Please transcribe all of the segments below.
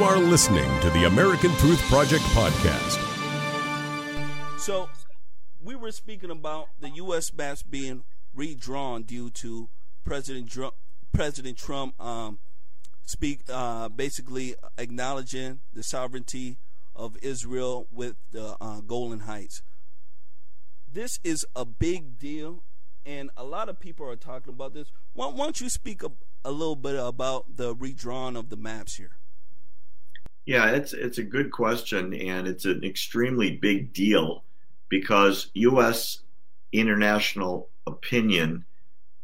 You are listening to the American Truth Project podcast. So, we were speaking about the U.S. maps being redrawn due to President Trump, President Trump um, speak uh, basically acknowledging the sovereignty of Israel with the uh, Golan Heights. This is a big deal, and a lot of people are talking about this. Why, why don't you speak a, a little bit about the redrawn of the maps here? Yeah, it's it's a good question, and it's an extremely big deal because U.S. international opinion,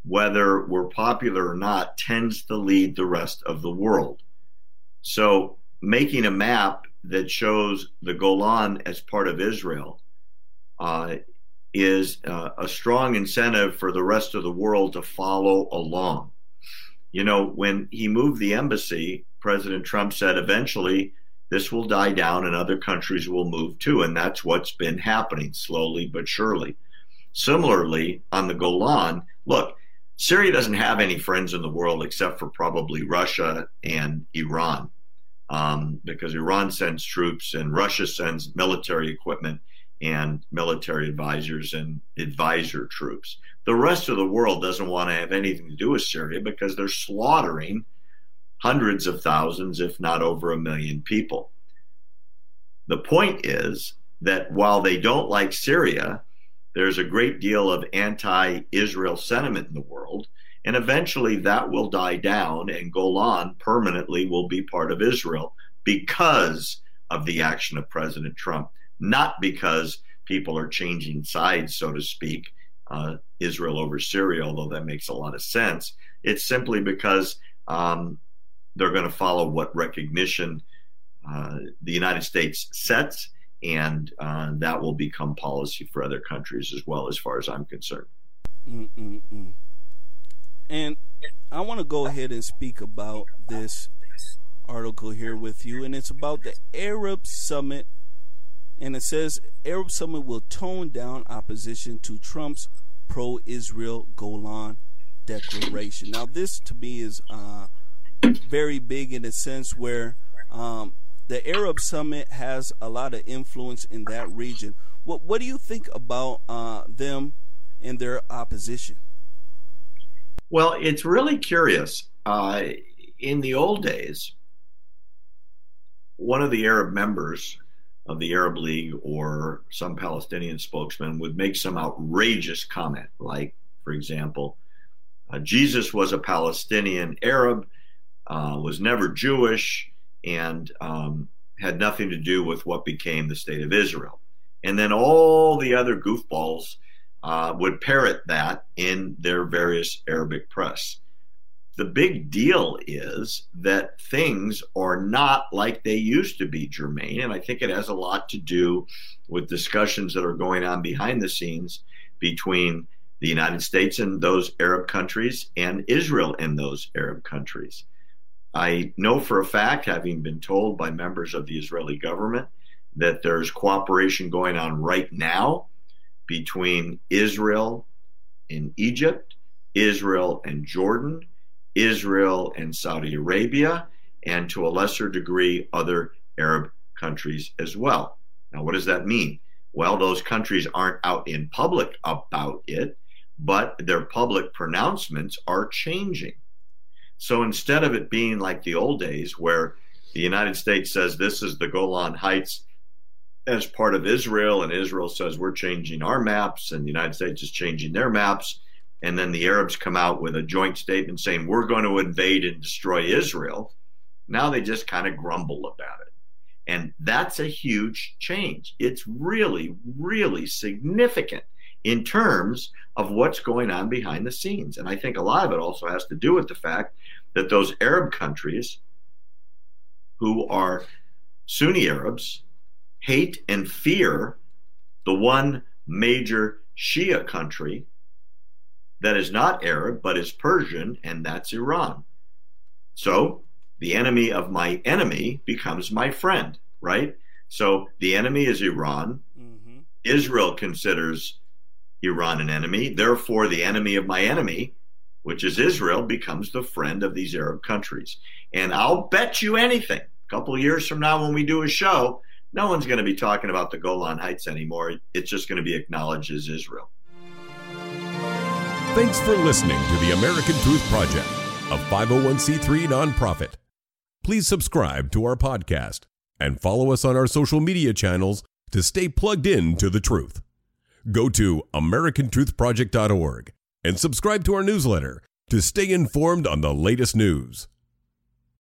whether we're popular or not, tends to lead the rest of the world. So, making a map that shows the Golan as part of Israel uh, is uh, a strong incentive for the rest of the world to follow along. You know, when he moved the embassy, President Trump said eventually this will die down and other countries will move too. And that's what's been happening slowly but surely. Similarly, on the Golan, look, Syria doesn't have any friends in the world except for probably Russia and Iran, um, because Iran sends troops and Russia sends military equipment and military advisors and advisor troops. The rest of the world doesn't want to have anything to do with Syria because they're slaughtering hundreds of thousands, if not over a million people. The point is that while they don't like Syria, there's a great deal of anti Israel sentiment in the world, and eventually that will die down, and Golan permanently will be part of Israel because of the action of President Trump, not because people are changing sides, so to speak, uh, Israel over Syria, although that makes a lot of sense. It's simply because um, they're going to follow what recognition uh, the United States sets, and uh, that will become policy for other countries as well, as far as I'm concerned. Mm-mm-mm. And I want to go ahead and speak about this article here with you, and it's about the Arab Summit. And it says Arab Summit will tone down opposition to Trump's pro-Israel Golan declaration. Now, this to me is uh, very big in a sense where um, the Arab Summit has a lot of influence in that region. What What do you think about uh, them and their opposition? Well, it's really curious. Uh, in the old days, one of the Arab members of the Arab League or some Palestinian spokesman would make some outrageous comment, like, for example, uh, Jesus was a Palestinian Arab uh, was never Jewish and um, had nothing to do with what became the state of Israel. And then all the other goofballs uh, would parrot that in their various Arabic press. The big deal is that things are not like they used to be, Jermaine. And I think it has a lot to do with discussions that are going on behind the scenes between the United States and those Arab countries and Israel and those Arab countries. I know for a fact, having been told by members of the Israeli government, that there's cooperation going on right now between Israel and Egypt, Israel and Jordan, Israel and Saudi Arabia, and to a lesser degree, other Arab countries as well. Now, what does that mean? Well, those countries aren't out in public about it, but their public pronouncements are changing. So instead of it being like the old days where the United States says this is the Golan Heights as part of Israel, and Israel says we're changing our maps, and the United States is changing their maps, and then the Arabs come out with a joint statement saying we're going to invade and destroy Israel. Now they just kind of grumble about it. And that's a huge change. It's really, really significant in terms of what's going on behind the scenes. And I think a lot of it also has to do with the fact that those Arab countries who are Sunni Arabs hate and fear the one major Shia country that is not Arab but is Persian, and that's Iran. So the enemy of my enemy becomes my friend, right? So the enemy is Iran. Mm-hmm. Israel considers Iran an enemy. Therefore, the enemy of my enemy, which is Israel, becomes the friend of these Arab countries. And I'll bet you anything A couple years from now, when we do a show, no one's going to be talking about the Golan Heights anymore. It's just going to be acknowledged as Israel. Thanks for listening to the American Truth Project, a 501c3 nonprofit. Please subscribe to our podcast and follow us on our social media channels to stay plugged in to the truth. Go to americantruthproject.org and subscribe to our newsletter to stay informed on the latest news.